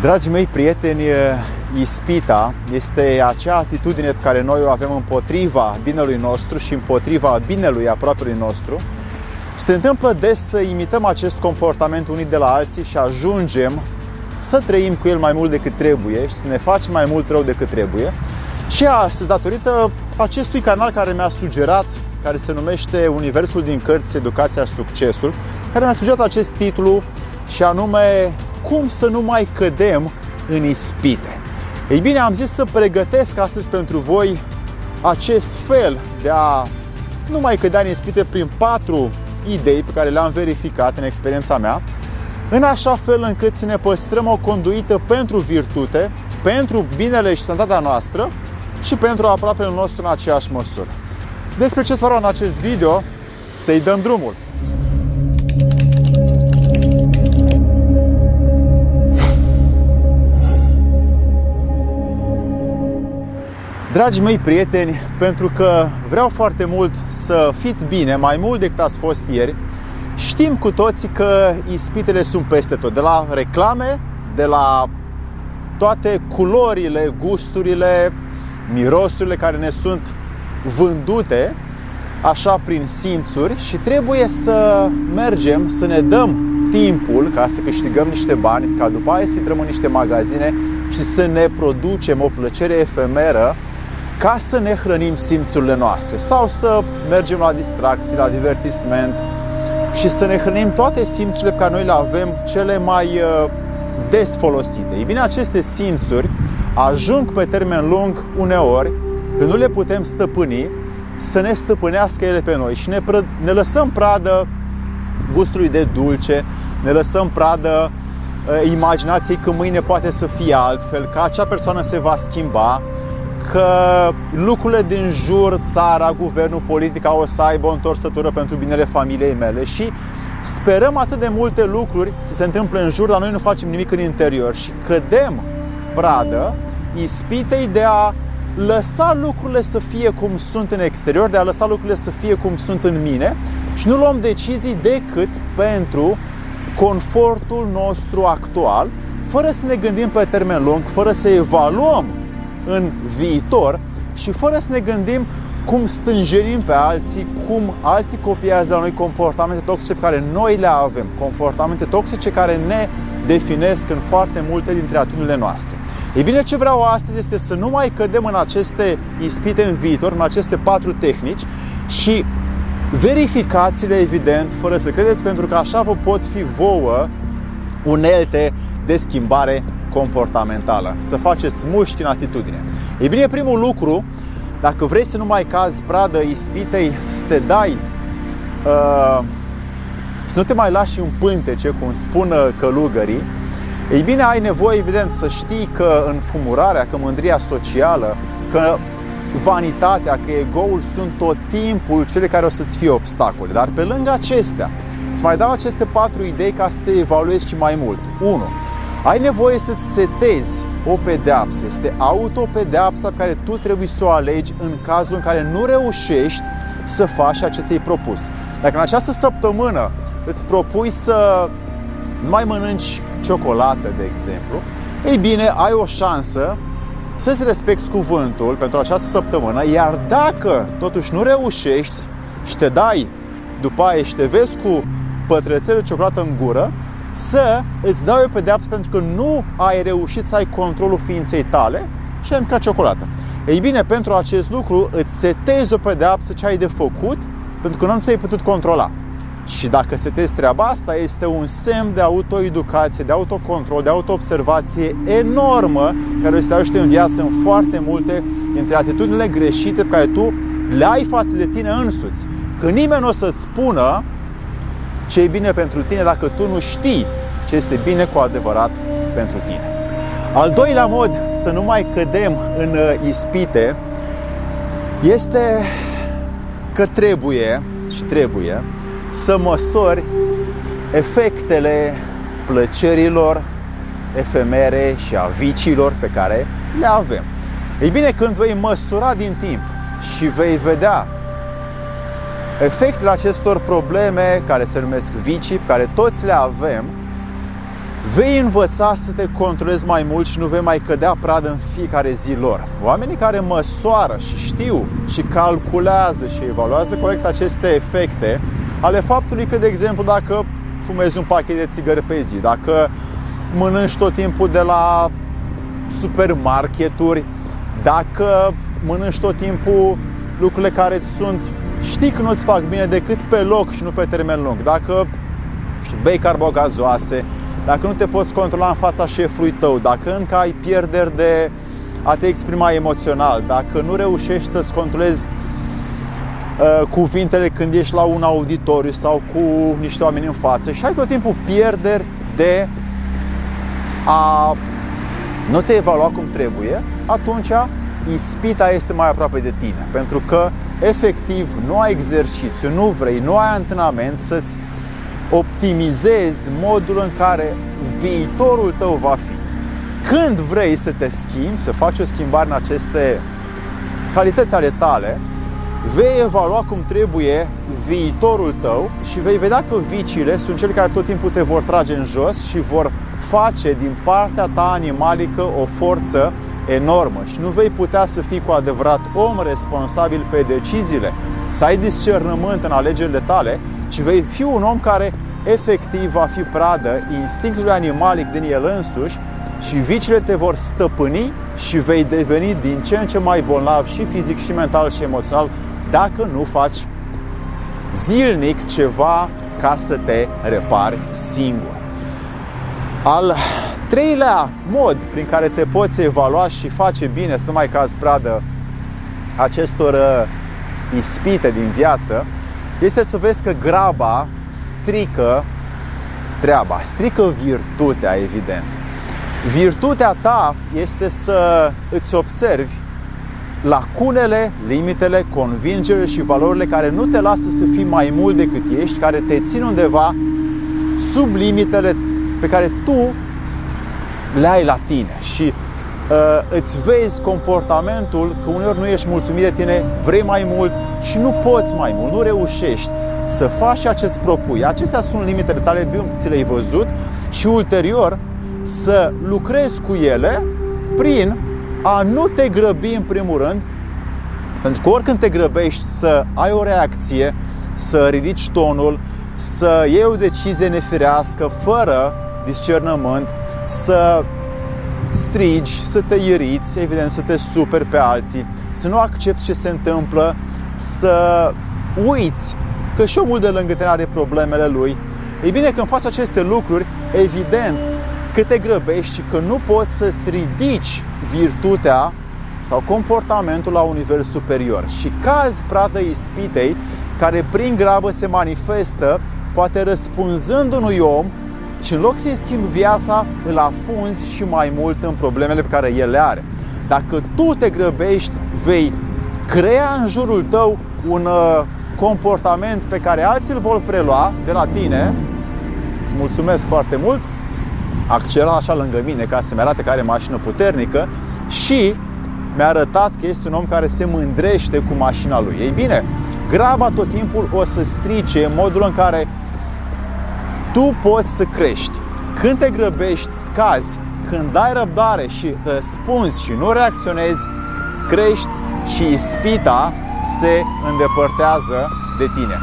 Dragii mei prieteni, ispita este acea atitudine pe care noi o avem împotriva binelui nostru și împotriva binelui aproapelui nostru. Se întâmplă des să imităm acest comportament unii de la alții și ajungem să trăim cu el mai mult decât trebuie și să ne facem mai mult rău decât trebuie. Și astăzi, datorită acestui canal care mi-a sugerat, care se numește Universul din cărți, Educația și Succesul, care mi-a sugerat acest titlu și anume cum să nu mai cădem în ispite. Ei bine, am zis să pregătesc astăzi pentru voi acest fel de a nu mai cădea în ispite prin patru idei pe care le-am verificat în experiența mea, în așa fel încât să ne păstrăm o conduită pentru virtute, pentru binele și sănătatea noastră și pentru aproapele nostru în aceeași măsură. Despre ce să vreau în acest video, să-i dăm drumul. Dragii mei prieteni, pentru că vreau foarte mult să fiți bine, mai mult decât ați fost ieri, știm cu toții că ispitele sunt peste tot, de la reclame, de la toate culorile, gusturile, mirosurile care ne sunt vândute așa prin simțuri și trebuie să mergem, să ne dăm timpul ca să câștigăm niște bani, ca după aia să intrăm în niște magazine și să ne producem o plăcere efemeră ca să ne hrănim simțurile noastre sau să mergem la distracții, la divertisment și să ne hrănim toate simțurile pe care noi le avem cele mai uh, des folosite. Ei bine, aceste simțuri ajung pe termen lung uneori, când nu le putem stăpâni, să ne stăpânească ele pe noi și ne, pră- ne lăsăm pradă gustului de dulce, ne lăsăm pradă uh, imaginației că mâine poate să fie altfel, că acea persoană se va schimba, că lucrurile din jur, țara, guvernul, politica o să aibă o întorsătură pentru binele familiei mele și sperăm atât de multe lucruri să se întâmple în jur, dar noi nu facem nimic în interior și cădem pradă ispitei de a lăsa lucrurile să fie cum sunt în exterior, de a lăsa lucrurile să fie cum sunt în mine și nu luăm decizii decât pentru confortul nostru actual, fără să ne gândim pe termen lung, fără să evaluăm în viitor și fără să ne gândim cum stânjenim pe alții, cum alții copiază de la noi comportamente toxice pe care noi le avem, comportamente toxice care ne definesc în foarte multe dintre atitudinile noastre. Ei bine, ce vreau astăzi este să nu mai cădem în aceste ispite în viitor, în aceste patru tehnici și verificați-le evident, fără să credeți, pentru că așa vă pot fi vouă unelte de schimbare comportamentală, să faceți mușchi în atitudine. Ei bine, primul lucru, dacă vrei să nu mai cazi pradă ispitei, să te dai, uh, să nu te mai lași în pântece, cum spun călugării, ei bine, ai nevoie, evident, să știi că în fumurarea, că mândria socială, că vanitatea, că ego-ul sunt tot timpul cele care o să-ți fie obstacole. Dar pe lângă acestea, îți mai dau aceste patru idei ca să te evaluezi și mai mult. 1. Ai nevoie să-ți setezi o pedeapsă. Este autopedeapsa pe care tu trebuie să o alegi în cazul în care nu reușești să faci ceea ce ți-ai propus. Dacă în această săptămână îți propui să nu mai mănânci ciocolată, de exemplu, ei bine, ai o șansă să-ți respecti cuvântul pentru această săptămână, iar dacă totuși nu reușești și te dai după aia și te vezi cu pătrățele de ciocolată în gură, să îți dau o pedeapsă pentru că nu ai reușit să ai controlul ființei tale și ai mâncat ciocolată. Ei bine, pentru acest lucru îți setezi o pedeapsă ce ai de făcut pentru că nu te-ai putut controla. Și dacă setezi treaba asta, este un semn de autoeducație, de autocontrol, de autoobservație enormă care o să te ajute în viață în foarte multe dintre atitudinile greșite pe care tu le ai față de tine însuți. Că nimeni nu o să-ți spună ce e bine pentru tine dacă tu nu știi ce este bine cu adevărat pentru tine. Al doilea mod să nu mai cădem în uh, ispite este că trebuie și trebuie să măsori efectele plăcerilor efemere și a viciilor pe care le avem. Ei bine, când vei măsura din timp și vei vedea efectele acestor probleme care se numesc vicii, care toți le avem, vei învăța să te controlezi mai mult și nu vei mai cădea pradă în fiecare zi lor. Oamenii care măsoară și știu și calculează și evaluează corect aceste efecte ale faptului că, de exemplu, dacă fumezi un pachet de țigări pe zi, dacă mănânci tot timpul de la supermarketuri, dacă mănânci tot timpul lucrurile care îți sunt știi că nu-ți fac bine decât pe loc și nu pe termen lung. Dacă știi, bei carbogazoase, dacă nu te poți controla în fața șefului tău, dacă încă ai pierderi de a te exprima emoțional, dacă nu reușești să-ți controlezi uh, cuvintele când ești la un auditoriu sau cu niște oameni în față și ai tot timpul pierderi de a nu te evalua cum trebuie, atunci ispita este mai aproape de tine. Pentru că, efectiv, nu ai exercițiu, nu vrei, nu ai antrenament să-ți optimizezi modul în care viitorul tău va fi. Când vrei să te schimbi, să faci o schimbare în aceste calități ale tale, vei evalua cum trebuie viitorul tău și vei vedea că viciile sunt cele care tot timpul te vor trage în jos și vor face din partea ta animalică o forță enormă și nu vei putea să fii cu adevărat om responsabil pe deciziile, să ai discernământ în alegerile tale, ci vei fi un om care efectiv va fi pradă instinctului animalic din el însuși și viciile te vor stăpâni și vei deveni din ce în ce mai bolnav și fizic și mental și emoțional dacă nu faci zilnic ceva ca să te repari singur. Al treilea mod prin care te poți evalua și face bine să nu mai cazi pradă acestor uh, ispite din viață este să vezi că graba strică treaba, strică virtutea, evident. Virtutea ta este să îți observi lacunele, limitele, convingerile și valorile care nu te lasă să fii mai mult decât ești, care te țin undeva sub limitele pe care tu le ai la tine și uh, îți vezi comportamentul că uneori nu ești mulțumit de tine, vrei mai mult și nu poți mai mult, nu reușești să faci ceea ce îți propui. Acestea sunt limitele tale, ți le-ai văzut și ulterior să lucrezi cu ele prin a nu te grăbi în primul rând, pentru că oricând te grăbești să ai o reacție, să ridici tonul, să iei o decizie nefirească, fără discernământ, să strigi, să te iriți, evident, să te superi pe alții, să nu accepti ce se întâmplă, să uiți că și omul de lângă tine are problemele lui. Ei bine, când faci aceste lucruri, evident că te grăbești și că nu poți să-ți ridici virtutea sau comportamentul la un nivel superior și cazi pradă ispitei care prin grabă se manifestă, poate răspunzând unui om și în loc să-i schimbi viața, îl afunzi și mai mult în problemele pe care el le are. Dacă tu te grăbești, vei crea în jurul tău un uh, comportament pe care alții îl vor prelua de la tine. Îți mulțumesc foarte mult. Accelera așa lângă mine ca să-mi arate că are mașină puternică și mi-a arătat că este un om care se mândrește cu mașina lui. Ei bine, graba tot timpul o să strice modul în care tu poți să crești. Când te grăbești, scazi. Când ai răbdare și răspunzi și nu reacționezi, crești și ispita se îndepărtează de tine.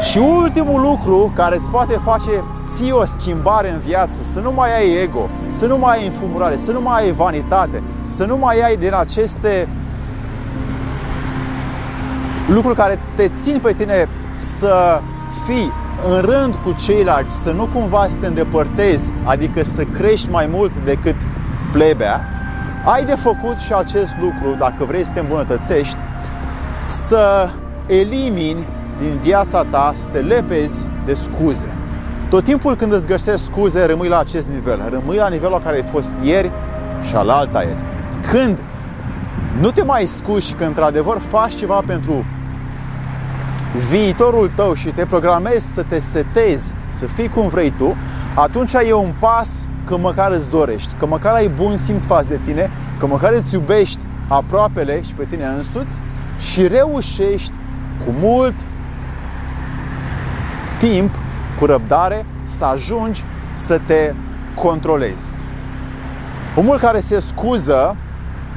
Și ultimul lucru care îți poate face ție o schimbare în viață, să nu mai ai ego, să nu mai ai înfumurare, să nu mai ai vanitate, să nu mai ai din aceste lucruri care te țin pe tine să fii în rând cu ceilalți, să nu cumva să te îndepărtezi, adică să crești mai mult decât plebea, ai de făcut și acest lucru, dacă vrei să te îmbunătățești, să elimini din viața ta, să te lepezi de scuze. Tot timpul când îți găsești scuze, rămâi la acest nivel. Rămâi la nivelul la care ai fost ieri și al alta ieri. Când nu te mai scuzi și că într-adevăr faci ceva pentru viitorul tău și te programezi să te setezi, să fii cum vrei tu, atunci e un pas că măcar îți dorești, că măcar ai bun simț față de tine, că măcar îți iubești aproapele și pe tine însuți și reușești cu mult timp, cu răbdare, să ajungi să te controlezi. Omul care se scuză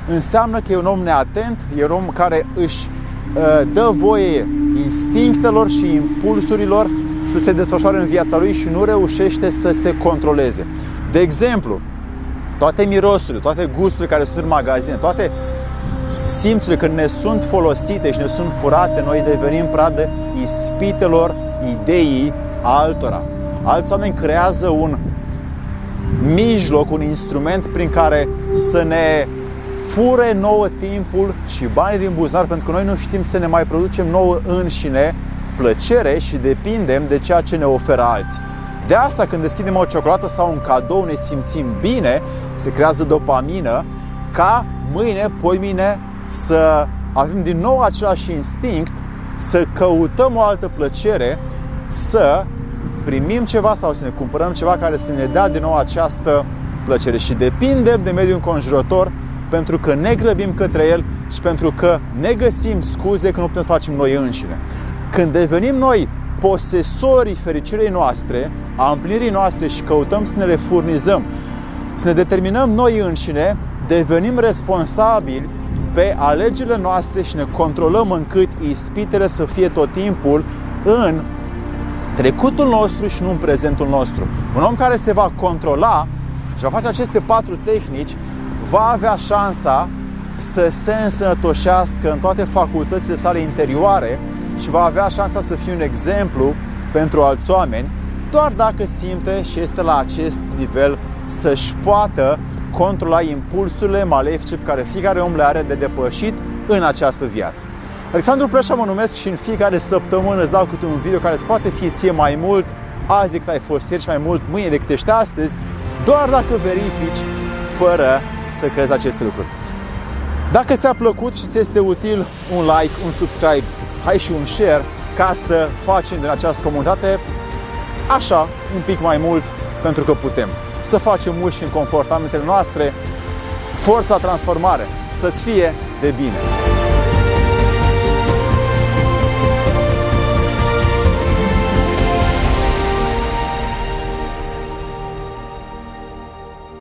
înseamnă că e un om neatent, e un om care își uh, dă voie instinctelor și impulsurilor să se desfășoare în viața lui și nu reușește să se controleze. De exemplu, toate mirosurile, toate gusturile care sunt în magazine, toate simțurile când ne sunt folosite și ne sunt furate, noi devenim pradă ispitelor ideii altora. Alți oameni creează un mijloc, un instrument prin care să ne fure nouă timpul și banii din buzunar pentru că noi nu știm să ne mai producem nouă înșine plăcere și depindem de ceea ce ne oferă alții. De asta când deschidem o ciocolată sau un cadou ne simțim bine, se creează dopamină ca mâine, poimine să avem din nou același instinct să căutăm o altă plăcere, să primim ceva sau să ne cumpărăm ceva care să ne dea din nou această plăcere și depindem de mediul înconjurător pentru că ne grăbim către el și pentru că ne găsim scuze că nu putem să facem noi înșine. Când devenim noi posesorii fericirii noastre, a împlinirii noastre și căutăm să ne le furnizăm, să ne determinăm noi înșine, devenim responsabili pe alegerile noastre și ne controlăm încât ispitele să fie tot timpul în trecutul nostru și nu în prezentul nostru. Un om care se va controla și va face aceste patru tehnici va avea șansa să se însănătoșească în toate facultățile sale interioare și va avea șansa să fie un exemplu pentru alți oameni doar dacă simte și este la acest nivel să-și poată controla impulsurile malefice pe care fiecare om le are de depășit în această viață. Alexandru Plășa mă numesc și în fiecare săptămână îți dau câte un video care îți poate fi ție mai mult azi decât ai fost ieri și mai mult mâine decât ești astăzi, doar dacă verifici fără să crezi aceste lucruri. Dacă ți-a plăcut și ți este util, un like, un subscribe, hai și un share ca să facem din această comunitate așa un pic mai mult pentru că putem. Să facem mult și în comportamentele noastre, forța transformare, să-ți fie de bine.